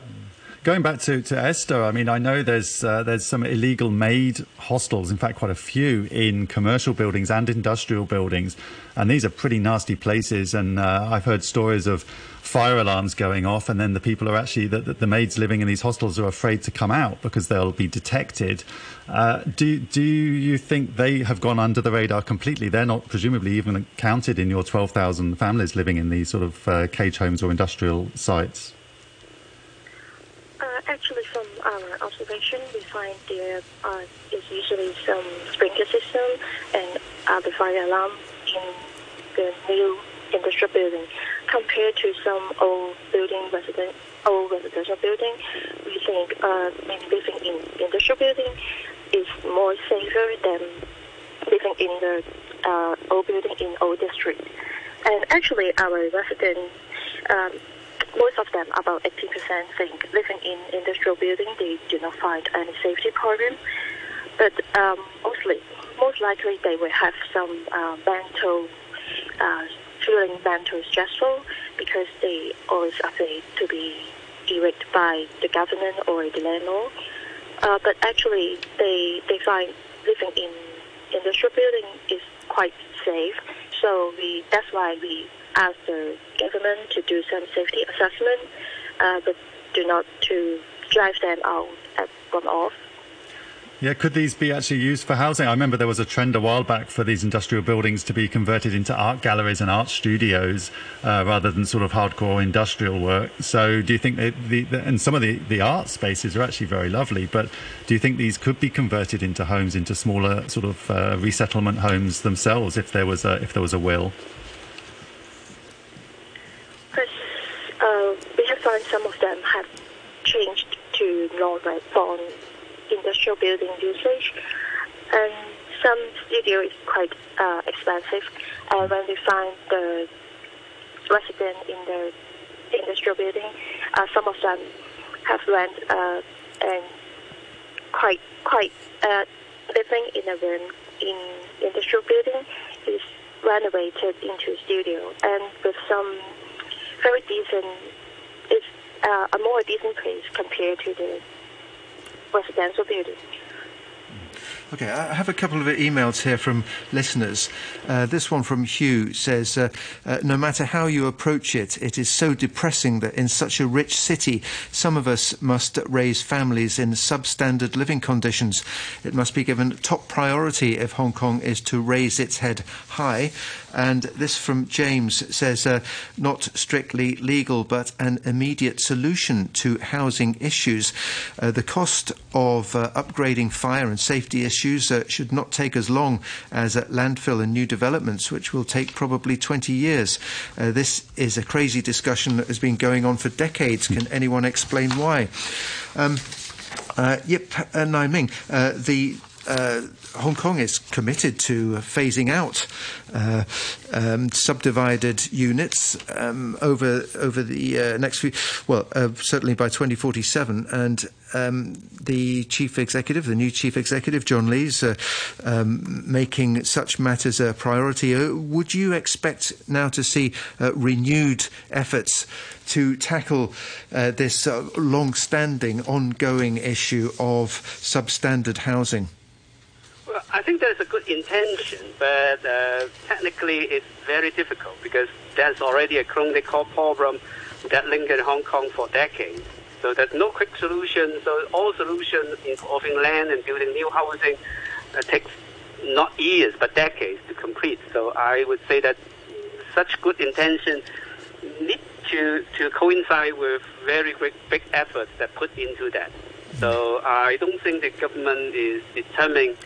Going back to, to Esther, I mean, I know there's uh, there's some illegal made hostels, in fact, quite a few in commercial buildings and industrial buildings, and these are pretty nasty places. And uh, I've heard stories of fire alarms going off, and then the people are actually the, the maids living in these hostels are afraid to come out because they'll be detected. Uh, do do you think they have gone under the radar completely? They're not presumably even counted in your twelve thousand families living in these sort of uh, cage homes or industrial sites. Uh, actually, from our observation, we find there uh, is usually some sprinkler system and uh, the fire alarm in the new industrial building. Compared to some old building, resident, old residential building, we think uh, maybe living in industrial building is more safer than living in the uh, old building in old district. And actually, our residents. Um, most of them, about 80%, think living in industrial building, they do not find any safety problem. But um, mostly, most likely, they will have some uh, mental, uh, feeling mental stressful because they always afraid to be evicted by the government or the landlord. Uh, but actually, they they find living in industrial building is quite safe. So we that's why we ask the government to do some safety assessment, uh, but do not to drive them out at one off. Yeah, could these be actually used for housing? I remember there was a trend a while back for these industrial buildings to be converted into art galleries and art studios uh, rather than sort of hardcore industrial work. So, do you think that the, the, and some of the, the art spaces are actually very lovely, but do you think these could be converted into homes, into smaller sort of uh, resettlement homes themselves, if there was a if there was a will? uh, we have found some of them have to non-born industrial building usage, and some studio is quite uh, expensive. And when we find the resident in the industrial building, uh, some of them have rent uh, and quite quite uh, living in a room in industrial building is renovated into studio, and with some very decent. It's uh, a more decent place compared to the residential building. Okay, I have a couple of emails here from listeners. Uh, this one from Hugh says, uh, uh, No matter how you approach it, it is so depressing that in such a rich city, some of us must raise families in substandard living conditions. It must be given top priority if Hong Kong is to raise its head high. And this from James says, uh, Not strictly legal, but an immediate solution to housing issues. Uh, the cost of uh, upgrading fire and safety issues uh, should not take as long as uh, landfill and new developments, which will take probably 20 years. Uh, this is a crazy discussion that has been going on for decades. Can anyone explain why? Um, uh, Yip Ming, the uh, Hong Kong is committed to phasing out uh, um, subdivided units um, over over the uh, next few, well, uh, certainly by 2047, and um, the chief executive, the new chief executive, John Lee's uh, um, making such matters a priority. Uh, would you expect now to see renewed efforts? to tackle uh, this uh, long standing, ongoing issue of substandard housing? Well, I think there's a good intention, but uh, technically it's very difficult because there's already a chronic problem that linked in Hong Kong for decades. So there's no quick solution. So all solutions involving land and building new housing uh, takes not years but decades to complete. So I would say that such good intention need to, to coincide with very great, big efforts that put into that. So I don't think the government is determined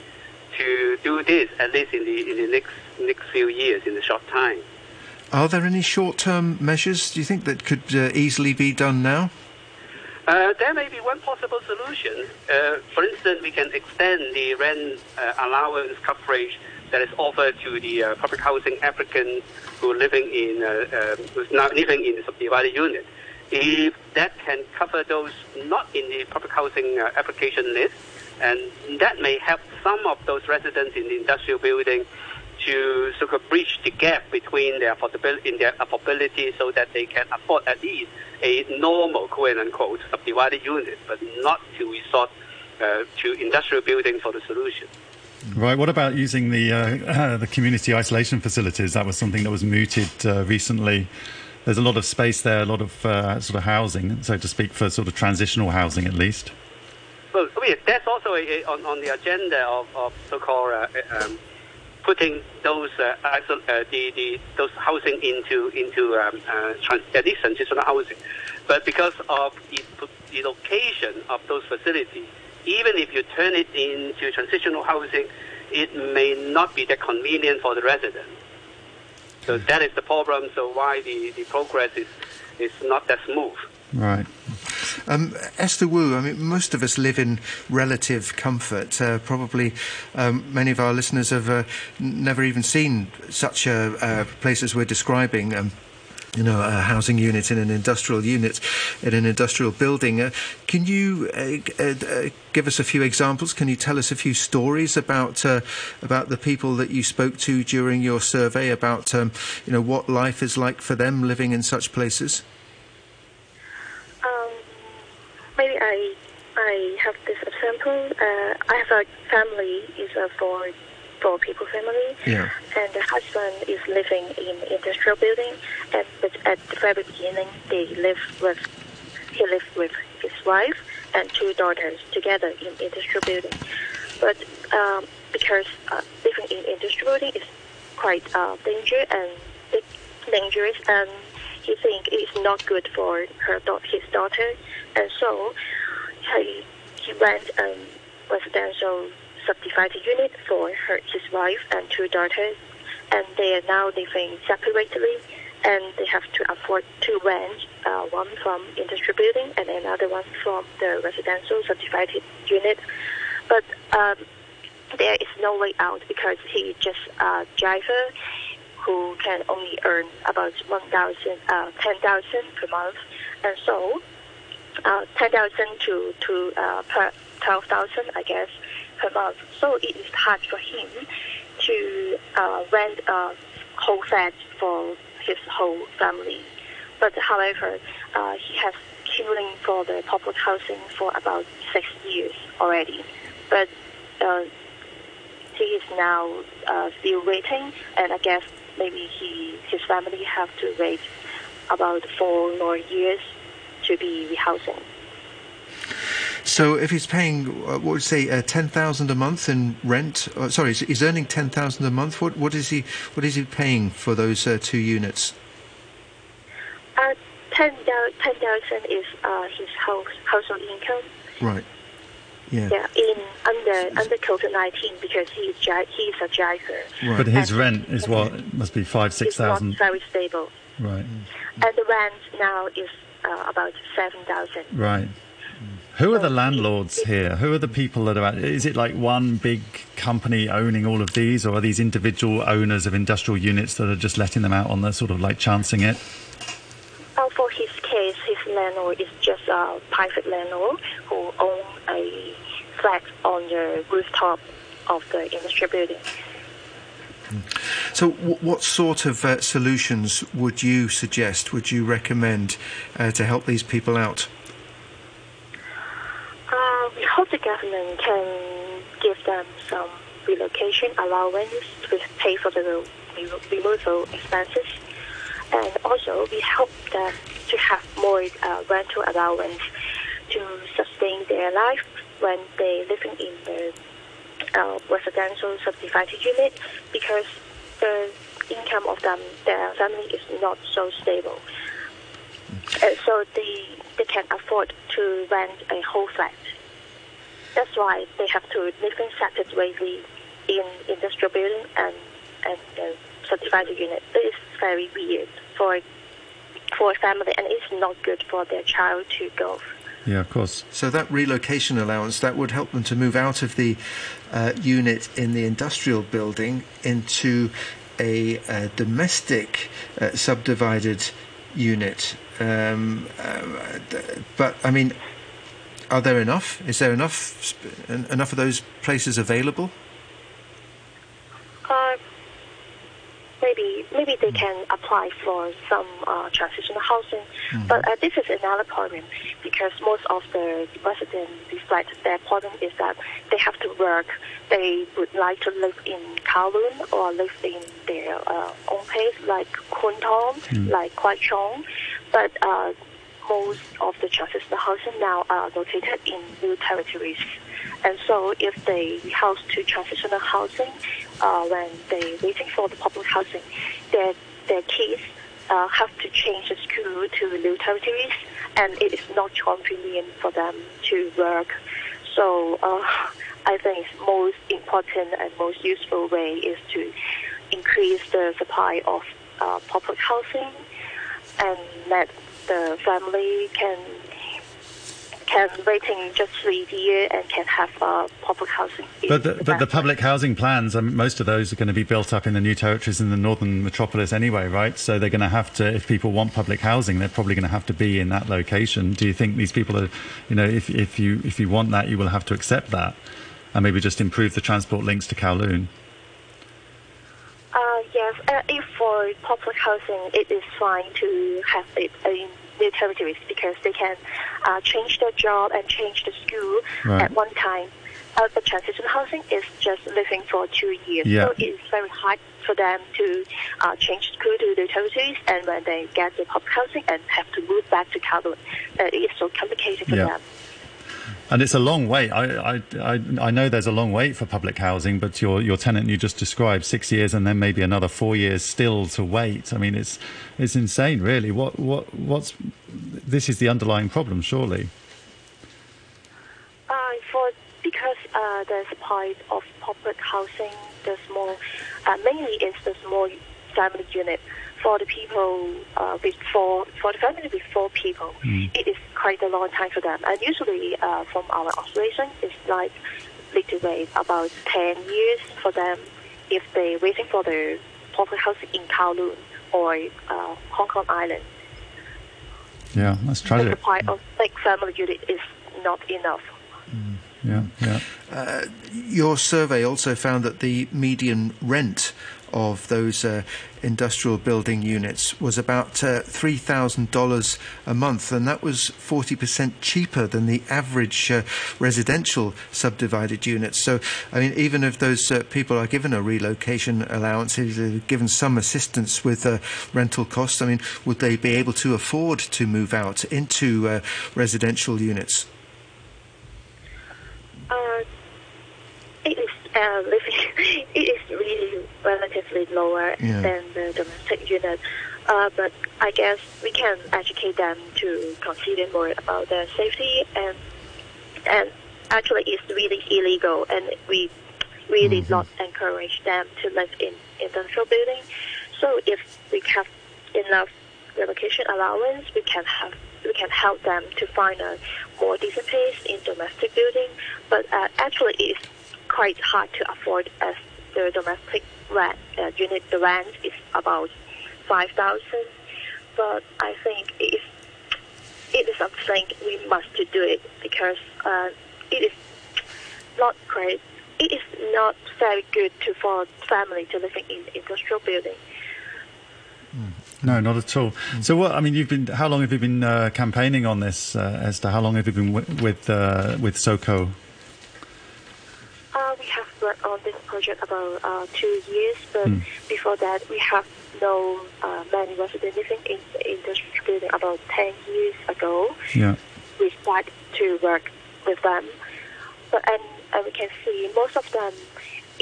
to do this at least in the in the next next few years in the short time. Are there any short-term measures do you think that could uh, easily be done now? Uh, there may be one possible solution. Uh, for instance, we can extend the rent uh, allowance coverage that is offered to the uh, public housing applicants who are living in uh, who's now living in the subdivided unit. If that can cover those not in the public housing application list, and that may help some of those residents in the industrial building to sort of bridge the gap between their affordability in their affordability so that they can afford at least a normal quote unquote subdivided unit, but not to resort uh, to industrial building for the solution. Right. What about using the uh, the community isolation facilities? That was something that was mooted uh, recently. There's a lot of space there, a lot of uh, sort of housing, so to speak, for sort of transitional housing at least. Well, I mean, that's also a, a, on, on the agenda of, of so-called uh, um, putting those uh, uh, the, the those housing into into um, uh, trans- transitional housing, but because of the, the location of those facilities, even if you turn it into transitional housing, it may not be that convenient for the residents. So that is the problem. So why the, the progress is is not that smooth. Right. Um, Esther Wu, I mean, most of us live in relative comfort. Uh, probably um, many of our listeners have uh, never even seen such a, place as we're describing. Um, you know, a housing unit in an industrial unit in an industrial building. Uh, can you uh, uh, give us a few examples? Can you tell us a few stories about uh, about the people that you spoke to during your survey about um, you know what life is like for them living in such places? Um, maybe I have this example. Uh, I have a family is a four four people family, Yeah. and the husband is living in industrial building. And but at the very beginning, they live with he lived with his wife and two daughters together in industrial building. But um, because uh, living in industrial building is quite uh, dangerous and dangerous, and he think it's not good for her his daughter, and so he he rent a residential subdivided unit for her his wife and two daughters, and they are now living separately, and they have to afford two rent uh, one from industrial building and another one from the residential subdivided unit, but. Um, there is no way out because he just a driver who can only earn about 1,000, uh, 10,000 per month. And so, uh, 10,000 to, to uh, per 12,000, I guess, per month. So it is hard for him to uh, rent a whole flat for his whole family. But however, uh, he has queuing for the public housing for about six years already. But uh, he is now uh, still waiting, and I guess maybe he his family have to wait about four more years to be rehousing. So if he's paying, uh, what would you say, uh, ten thousand a month in rent? Uh, sorry, he's- he's earning ten thousand a month. What what is he what is he paying for those uh, two units? Uh, 10,000 is uh, his house, household income. Right. Yeah. Yeah, in under under COVID nineteen because he is he is a driver. Right. But his And rent is what must be five, six It's not very stable, Right. and the rent now is uh, about seven thousand. Right. Who are the landlords here? Who are the people that are? Is it like one big company owning all of these, or are these individual owners of industrial units that are just letting them out on the sort of like chancing it? Uh, for his case, his landlord is just a private landlord who owns a flat on the rooftop of the industrial building. So w- what sort of uh, solutions would you suggest? Would you recommend uh, to help these people out? Uh, we hope the government can give them some relocation allowance to pay for the removal expenses. And also, we hope them to have more uh, rental allowance to sustain their life when they're living in the uh, residential subdivided unit because the income of them, their family is not so stable. Uh, so they, they can afford to rent a whole flat. That's why they have to live in separately in industrial building and and uh, subdivided unit. It is very weird for for a family, and it's not good for their child to go. Yeah, of course. So that relocation allowance that would help them to move out of the uh, unit in the industrial building into a, uh domestic uh, subdivided unit. Um, uh, but I mean, are there enough? Is there enough enough of those places available? Uh, maybe maybe they can apply for some uh, transitional housing. But uh, this is another problem because most of the residents reflect their problem is that they have to work. They would like to live in Kowloon or live in their uh, own place like Kwun Tong, like Kwai Chung. But uh, most of the transitional housing now are located in new territories. And so if they house to transitional housing, uh, when they waiting for the public housing, their, their kids uh, have to change the school to new territories, and it is not convenient for them to work. So uh, I think most important and most useful way is to increase the supply of uh, public housing and let the family can can waiting just three years and can have uh, public housing. But the, but the public housing plans, um, most of those are going to be built up in the new territories in the northern metropolis anyway, right? So they're going to have to, if people want public housing, they're probably going to have to be in that location. Do you think these people are, you know, if, if you if you want that, you will have to accept that, and maybe just improve the transport links to Kowloon? Uh, yes, uh, if for public housing, it is fine to have it in new territories because they can uh, change their job and change the school Right. at one time. Uh, but transitional housing is just living for two years, Yeah. so it's very hard for them to uh, change school to new territories. And when they get the public housing and have to move back to Kowloon, uh, it is so complicated for Yeah. them. And it's a long wait. I, I, I, know there's a long wait for public housing, but your, your tenant you just described, six years and then maybe another four years still to wait. I mean, it's, it's insane, really. What, what, what's, this is the underlying problem, surely. Uh, for because uh, the supply of public housing, the small, uh, mainly it's the small family unit for the people uh, with four for the family with four people. It is quite a long time for them, and usually uh, from our observation, it's like need to wait about ten years for them if they're waiting for the proper housing in Kowloon or uh, Hong Kong Island. Yeah, that's The tragic. supply of like family unit is not enough. Yeah, yeah. Uh, your survey also found that the median rent of those uh, industrial building units was about uh, $3,000 a month, and that was 40% cheaper than the average uh, residential subdivided units. So, I mean, even if those uh, people are given a relocation allowance, if they're given some assistance with uh, rental costs, I mean, would they be able to afford to move out into uh, residential units? Uh, it is uh, living. It is really relatively lower Yeah. than the domestic unit, uh, but I guess we can educate them to consider more about their safety and and actually it's really illegal and we really not encourage them to live in industrial building. So if we have enough relocation allowance, we can have we can help them to find a more decent place in domestic building. But uh, actually, it's quite hard to afford as the domestic rent uh, unit the rent is about five thousand. But I think it is it is something we must to do it because uh, it is not great. It is not very good to for family to living in industrial building. No, not at all. So, what? I mean, you've been. How long have you been uh, campaigning on this, uh, Esther? How long have you been wi- with uh, with SOCO? Worked on this project about uh, two years, but Hmm. before that, we have known uh, many residents living in the industrial building about 10 years ago. Yeah. We started to work with them, but and, and we can see most of them,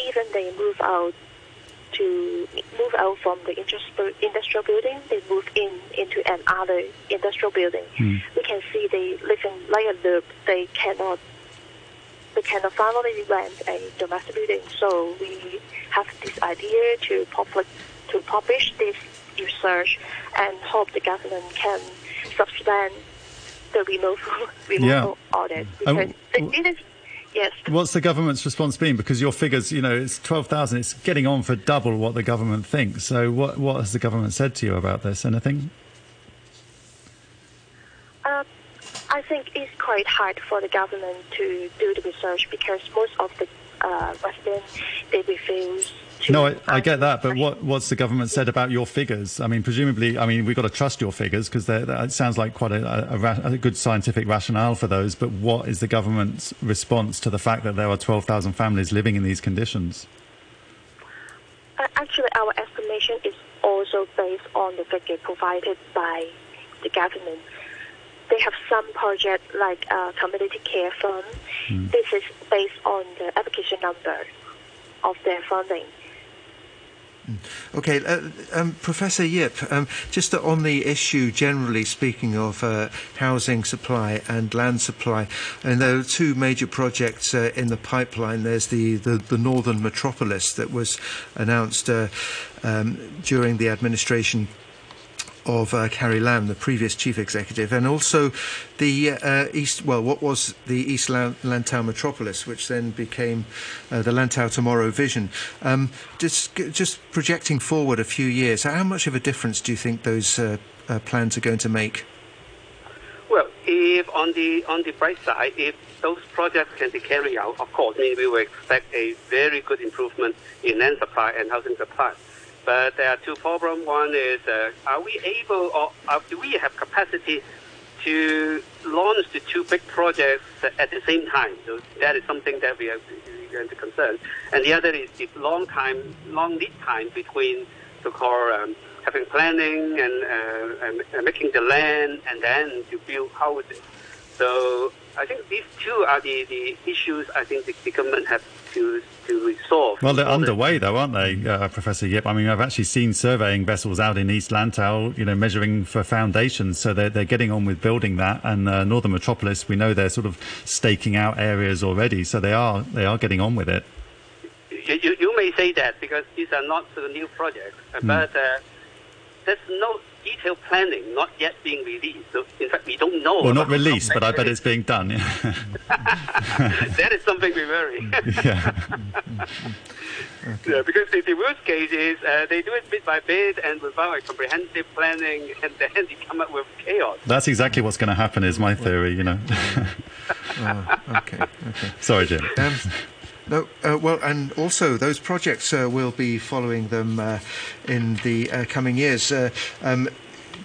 even they move out to move out from the industrial building, they move in into another industrial building. Hmm. We can see they live in like a loop. They cannot they cannot finally rent a domestic building. So we have this idea to public to publish this research and hope the government can suspend the removal removal audit because it is yes. What's the government's response been? Because your figures, you know, it's twelve thousand. It's getting on for double what the government thinks. So, what what has the government said to you about this? Anything? Uh, I think it's quite hard for the government to do the research because most of the uh, residents they refuse No, I, I, get that, but what, what's the government said about your figures? I mean, presumably, I mean, we've got to trust your figures because it sounds like quite a, a, a, good scientific rationale for those. But what is the government's response to the fact that there are 12,000 families living in these conditions? Uh, actually, our estimation is also based on the figure provided by the government. They have some project like uh, community care fund. Mm. This is based on the application number of their funding. Okay, uh, um, Professor Yip, um, just on the issue generally speaking of uh, housing supply and land supply, and there are two major projects uh, in the pipeline. There's the, the, the, Northern Metropolis that was announced uh, um, during the administration of uh, Carrie Lam, the previous chief executive, and also the uh, East, well, what was the East Lantau Metropolis, which then became uh, the Lantau Tomorrow Vision. Um, just, just projecting forward a few years, how much of a difference do you think those uh, uh, plans are going to make? Well, if on the on the bright side, if those projects can be carried out, of course, we will expect a very good improvement in land supply and housing supply. But there are two problems. One is, uh, are we able or uh, do we have capacity to launch the two big projects at the same time? So that is something that we are going to concern. And the other is the long time, long lead time between so-called um, having planning and, uh, and, making the land and then to build houses. So I think these two are the, the issues I think the, the government have to to resolve. Well, they're underway, though, aren't they, uh, Professor Yip? I mean, I've actually seen surveying vessels out in East Lantau, you know, measuring for foundations. So they're, they're getting on with building that. And uh, Northern Metropolis, we know they're sort of staking out areas already. So they are they are getting on with it. You, you may say that because these are not sort of new projects, mm. but uh, there's no detailed planning not yet being released. So in fact, we don't know. Well, not released, but I bet it's being done. That is something we worry. yeah. yeah. because the, the, worst case is uh, they do it bit by bit and without a comprehensive planning, and then they come up with chaos. That's exactly what's going to happen, is my theory. You know. oh, okay. Okay. Sorry, Jim. Um, no, uh, well, and also those projects uh, will be following them uh, in the uh, coming years. Uh, um,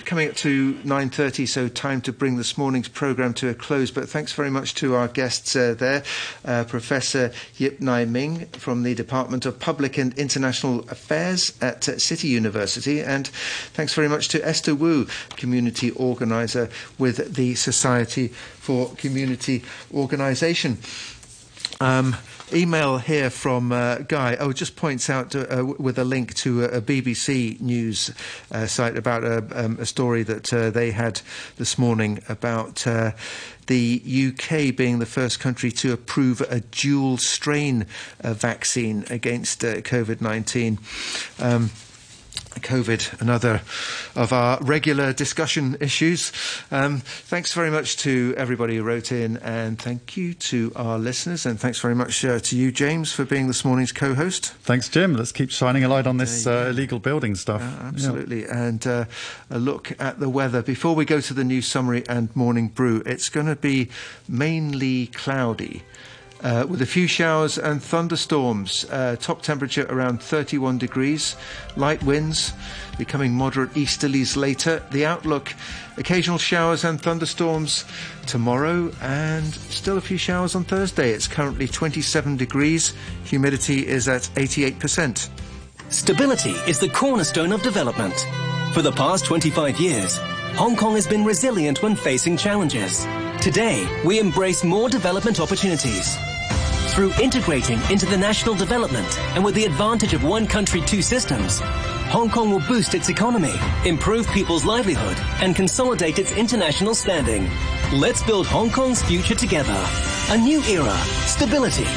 coming up to 9.30, so time to bring this morning's programme to a close. But thanks very much to our guests uh, there, uh, Professor Yip Ngai Ming from the Department of Public and International Affairs at uh, City University. And thanks very much to Esther Wu, community organiser with the Society for Community Organisation. Um, email here from uh, Guy. Oh, just points out uh, with a link to a, a BBC news uh, site about a, um, a story that uh, they had this morning about uh, the UK being the first country to approve a dual strain uh, vaccine against COVID 19. Um, COVID, another of our regular discussion issues. Um, thanks very much to everybody who wrote in, and thank you to our listeners, and thanks very much uh, to you, James, for being this morning's co-host. Thanks, Jim. Let's keep shining a light on this uh, illegal building stuff. Uh, absolutely, yeah. and uh, a look at the weather before we go to the news summary and morning brew. It's going to be mainly cloudy uh, with a few showers and thunderstorms. Uh, top temperature around 31 degrees. Light winds becoming moderate easterlies later. The outlook occasional showers and thunderstorms tomorrow and still a few showers on Thursday. It's currently 27 degrees. Humidity is at 88%. Stability is the cornerstone of development. For the past 25 years, Hong Kong has been resilient when facing challenges. Today, we embrace more development opportunities through integrating into the national development and with the advantage of one country, two systems, Hong Kong will boost its economy, improve people's livelihood, and consolidate its international standing. Let's build Hong Kong's future together. A new era. Stability.